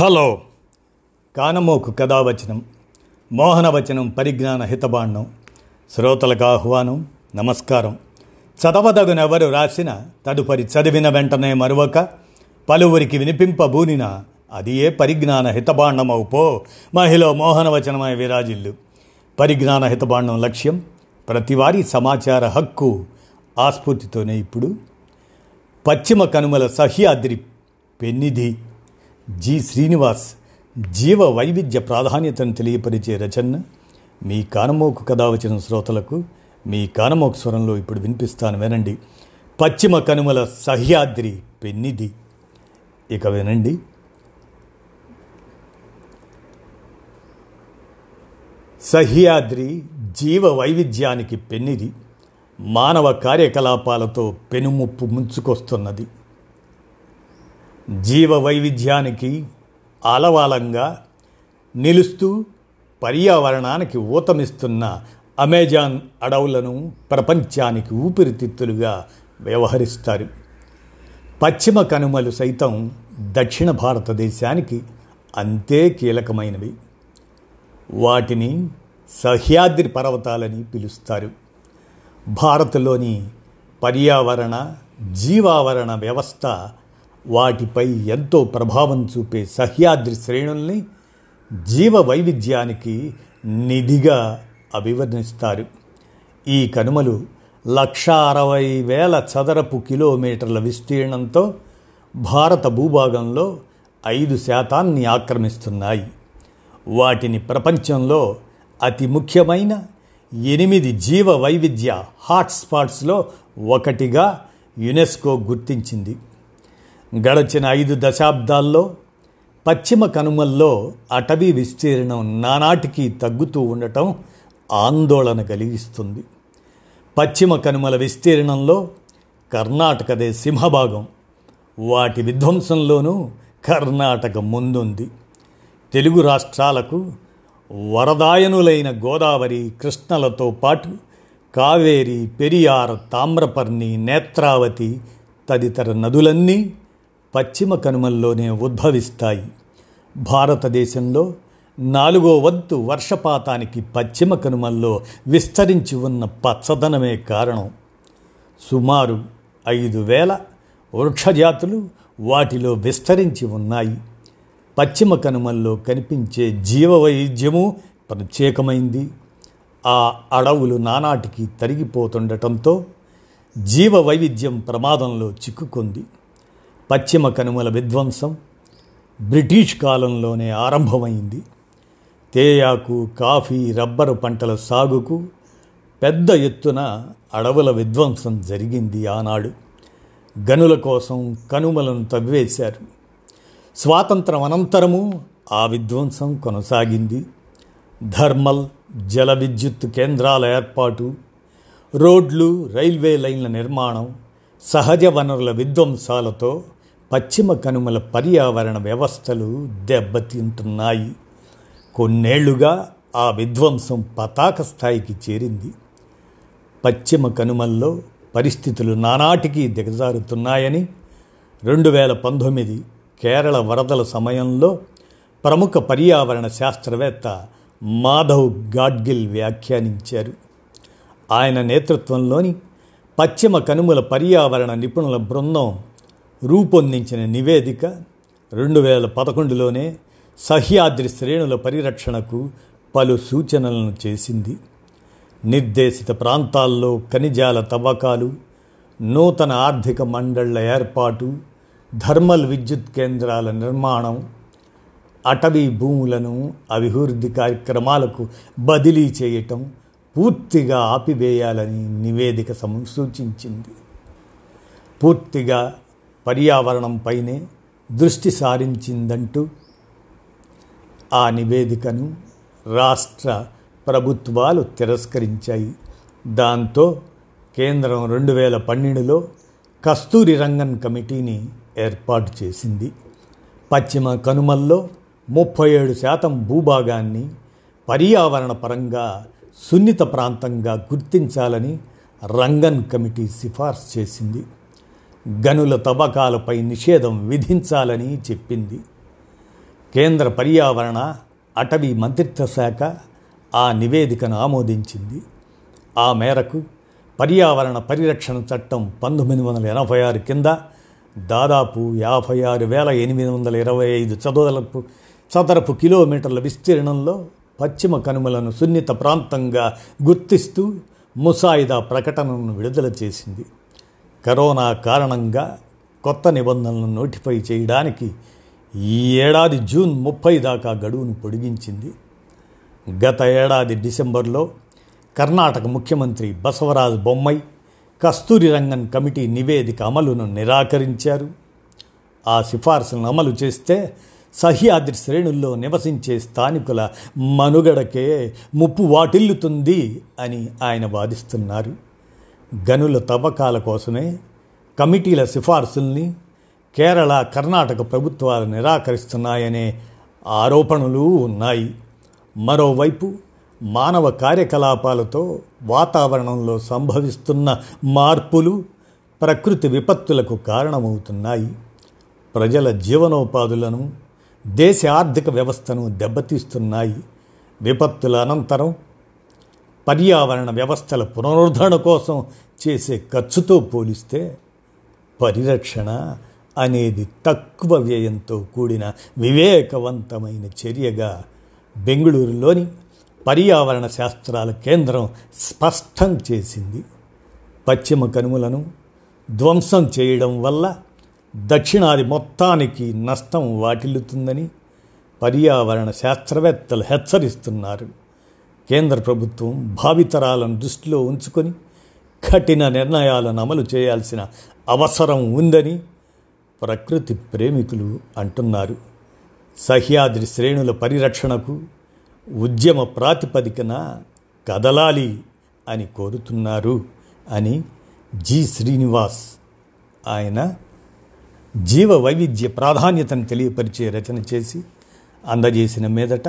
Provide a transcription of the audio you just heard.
Hello. కానమోకు కథావచనం మోహనవచనం పరిజ్ఞాన హితబాండం శ్రోతలకు ఆహ్వానం నమస్కారం. చదవదగునెవరు రాసిన తదుపరి చదివిన వెంటనే మరొక పలువురికి వినిపింపబూనిన అది ఏ పరిజ్ఞాన హితబాండమవు పో. మహిళ మోహనవచనమై విరాజిల్లు. పరిజ్ఞాన హితబాండం లక్ష్యం ప్రతివారీ సమాచార హక్కు ఆస్ఫూర్తితోనే ఇప్పుడు. పశ్చిమ కనుమల సహ్యాద్రి పెన్నిధి జి శ్రీనివాస్ జీవ వైవిధ్య ప్రాధాన్యతను తెలియపరిచే రచన. మీ కానమోకు కథ వచ్చిన శ్రోతలకు మీ కానమోకు స్వరంలో ఇప్పుడు వినిపిస్తాను వినండి. పశ్చిమ కనుమల సహ్యాద్రి పెన్నిధి. ఇక వినండి. సహ్యాద్రి జీవ వైవిధ్యానికి పెన్నిది మానవ కార్యకలాపాలతో పెనుముప్పు ముంచుకొస్తున్నది. జీవ వైవిధ్యానికి ఆలవాలంగా నిలుస్తూ పర్యావరణానికి ఊతమిస్తున్న అమెజాన్ అడవులను ప్రపంచానికి ఊపిరితిత్తులుగా వ్యవహరిస్తారు. పశ్చిమ కనుమలు సైతం దక్షిణ భారతదేశానికి అంతే కీలకమైనవి. వాటిని సహ్యాద్రి పర్వతాలని పిలుస్తారు. భారత్లోని పర్యావరణ జీవావరణ వ్యవస్థ వాటిపై ఎంతో ప్రభావం చూపే సహ్యాద్రి శ్రేణుల్ని జీవ వైవిధ్యానికి నిధిగా అభివర్ణిస్తారు. ఈ కనుమలు లక్ష అరవై వేల చదరపు కిలోమీటర్ల విస్తీర్ణంతో భారత భూభాగంలో ఐదు శాతాన్ని ఆక్రమిస్తున్నాయి. వాటిని ప్రపంచంలో అతి ముఖ్యమైన ఎనిమిది జీవ వైవిధ్య హాట్స్పాట్స్లో ఒకటిగా యునెస్కో గుర్తించింది. గడచిన ఐదు దశాబ్దాల్లో పశ్చిమ కనుమల్లో అటవీ విస్తీర్ణం నానాటికి తగ్గుతూ ఉండటం ఆందోళన కలిగిస్తుంది. పశ్చిమ కనుమల విస్తీర్ణంలో కర్ణాటకదే సింహభాగం. వాటి విధ్వంసంలోనూ కర్ణాటక ముందుంది. తెలుగు రాష్ట్రాలకు వరదాయనులైన గోదావరి కృష్ణలతో పాటు కావేరి పెరియార్ తామ్రపర్ణి నేత్రావతి తదితర నదులన్నీ పశ్చిమ కనుమల్లోనే ఉద్భవిస్తాయి. భారతదేశంలో నాలుగో వంతు వర్షపాతానికి పశ్చిమ కనుమల్లో విస్తరించి ఉన్న పచ్చదనమే కారణం. సుమారు ఐదు వేల వృక్షజాతులు వాటిలో విస్తరించి ఉన్నాయి. పశ్చిమ కనుమల్లో కనిపించే జీవవైద్యము ప్రత్యేకమైంది. ఆ అడవులు నానాటికి తరిగిపోతుండటంతో జీవ వైవిధ్యం ప్రమాదంలో చిక్కుకుంది. పశ్చిమ కనుమల విధ్వంసం బ్రిటిష్ కాలంలోనే ఆరంభమైంది. తేయాకు కాఫీ రబ్బరు పంటల సాగుకు పెద్ద ఎత్తున అడవుల విధ్వంసం జరిగింది ఆనాడు. గనుల కోసం కనుమలను తవ్వేశారు. స్వాతంత్రం అనంతరము ఆ విధ్వంసం కొనసాగింది. థర్మల్ జల విద్యుత్ కేంద్రాల ఏర్పాటు రోడ్లు రైల్వే లైన్ల నిర్మాణం సహజ వనరుల విధ్వంసాలతో పశ్చిమ కనుమల పర్యావరణ వ్యవస్థలు దెబ్బతింటున్నాయి. కొన్నేళ్ళుగా ఆ విధ్వంసం పతాక స్థాయికి చేరింది. పశ్చిమ కనుమల్లో పరిస్థితులు నానాటికి దిగజారుతున్నాయని రెండు వేల పంతొమ్మిది కేరళ వరదల సమయంలో ప్రముఖ పర్యావరణ శాస్త్రవేత్త మాధవ్ గాడ్గిల్ వ్యాఖ్యానించారు. ఆయన నేతృత్వంలోని పశ్చిమ కనుమల పర్యావరణ నిపుణుల బృందం రూపొందించిన నివేదిక రెండు వేల పదకొండులోనే సహ్యాద్రి శ్రేణుల పరిరక్షణకు పలు సూచనలను చేసింది. నిర్దేశిత ప్రాంతాల్లో ఖనిజాల తవ్వకాలు నూతన ఆర్థిక మండళ్ళ ఏర్పాటు థర్మల్ విద్యుత్ కేంద్రాల నిర్మాణం అటవీ భూములను అభివృద్ధి కార్యక్రమాలకు బదిలీ చేయటం పూర్తిగా ఆపివేయాలని నివేదిక సూచించింది. పూర్తిగా పర్యావరణంపైనే దృష్టి సారించిందంటూ ఆ నివేదికను రాష్ట్ర ప్రభుత్వాలు తిరస్కరించాయి. దాంతో కేంద్రం రెండు వేల పన్నెండులో కస్తూరి రంగన్ కమిటీని ఏర్పాటు చేసింది. పశ్చిమ కనుమల్లో ముప్పై ఏడు శాతం భూభాగాన్ని పర్యావరణ పరంగా సున్నిత ప్రాంతంగా గుర్తించాలని రంగన్ కమిటీ సిఫార్సు చేసింది. గనుల తవ్వకాలపై నిషేధం విధించాలని చెప్పింది. కేంద్ర పర్యావరణ అటవీ మంత్రిత్వ శాఖ ఆ నివేదికను ఆమోదించింది. ఆ మేరకు పర్యావరణ పరిరక్షణ చట్టం పంతొమ్మిది వందల ఎనభై ఆరు కింద దాదాపు యాభై ఆరు వేల ఎనిమిది వందల ఇరవై ఐదు చదరపు చదరపు కిలోమీటర్ల విస్తీర్ణంలో పశ్చిమ కనుమలను సున్నిత ప్రాంతంగా గుర్తిస్తూ ముసాయిదా ప్రకటనను విడుదల చేసింది. కరోనా కారణంగా కొత్త నిబంధనలను నోటిఫై చేయడానికి ఈ ఏడాది జూన్ ముప్పై దాకా గడువును పొడిగించింది. గత ఏడాది డిసెంబర్లో కర్ణాటక ముఖ్యమంత్రి బసవరాజ్ బొమ్మై కస్తూరి రంగన్ కమిటీ నివేదిక అమలును నిరాకరించారు. ఆ సిఫార్సులను అమలు చేస్తే సహ్యాద్రి శ్రేణుల్లో నివసించే స్థానికుల మనుగడకే ముప్పు వాటిల్లుతుంది అని ఆయన వాదిస్తున్నారు. గనుల తవ్వకాల కోసమే కమిటీల సిఫార్సుల్ని కేరళ కర్ణాటక ప్రభుత్వాలు నిరాకరిస్తున్నాయనే ఆరోపణలు ఉన్నాయి. మరోవైపు మానవ కార్యకలాపాలతో వాతావరణంలో సంభవిస్తున్న మార్పులు ప్రకృతి విపత్తులకు కారణమవుతున్నాయి. ప్రజల జీవనోపాధులను దేశ ఆర్థిక వ్యవస్థను దెబ్బతీస్తున్నాయి. విపత్తుల అనంతరం పర్యావరణ వ్యవస్థల పునరుద్ధరణ కోసం చేసే ఖర్చుతో పోలిస్తే పరిరక్షణ అనేది తక్కువ వ్యయంతో కూడిన వివేకవంతమైన చర్యగా బెంగళూరులోని పర్యావరణ శాస్త్రాల కేంద్రం స్పష్టం చేసింది. పశ్చిమ కనుమలను ధ్వంసం చేయడం వల్ల దక్షిణాది మొత్తానికి నష్టం వాటిల్లుతుందని పర్యావరణ శాస్త్రవేత్తలు హెచ్చరిస్తున్నారు. కేంద్ర ప్రభుత్వం భావితరాలను దృష్టిలో ఉంచుకొని కఠిన నిర్ణయాలను అమలు చేయాల్సిన అవసరం ఉందని ప్రకృతి ప్రేమికులు అంటున్నారు. సహ్యాద్రి శ్రేణుల పరిరక్షణకు ఉద్యమ ప్రాతిపదికన కదలాలి అని కోరుతున్నారు అని జి శ్రీనివాస్ ఆయన జీవ వైవిధ్య ప్రాధాన్యతను తెలియపరిచే రచన చేసి అందజేసిన మీదట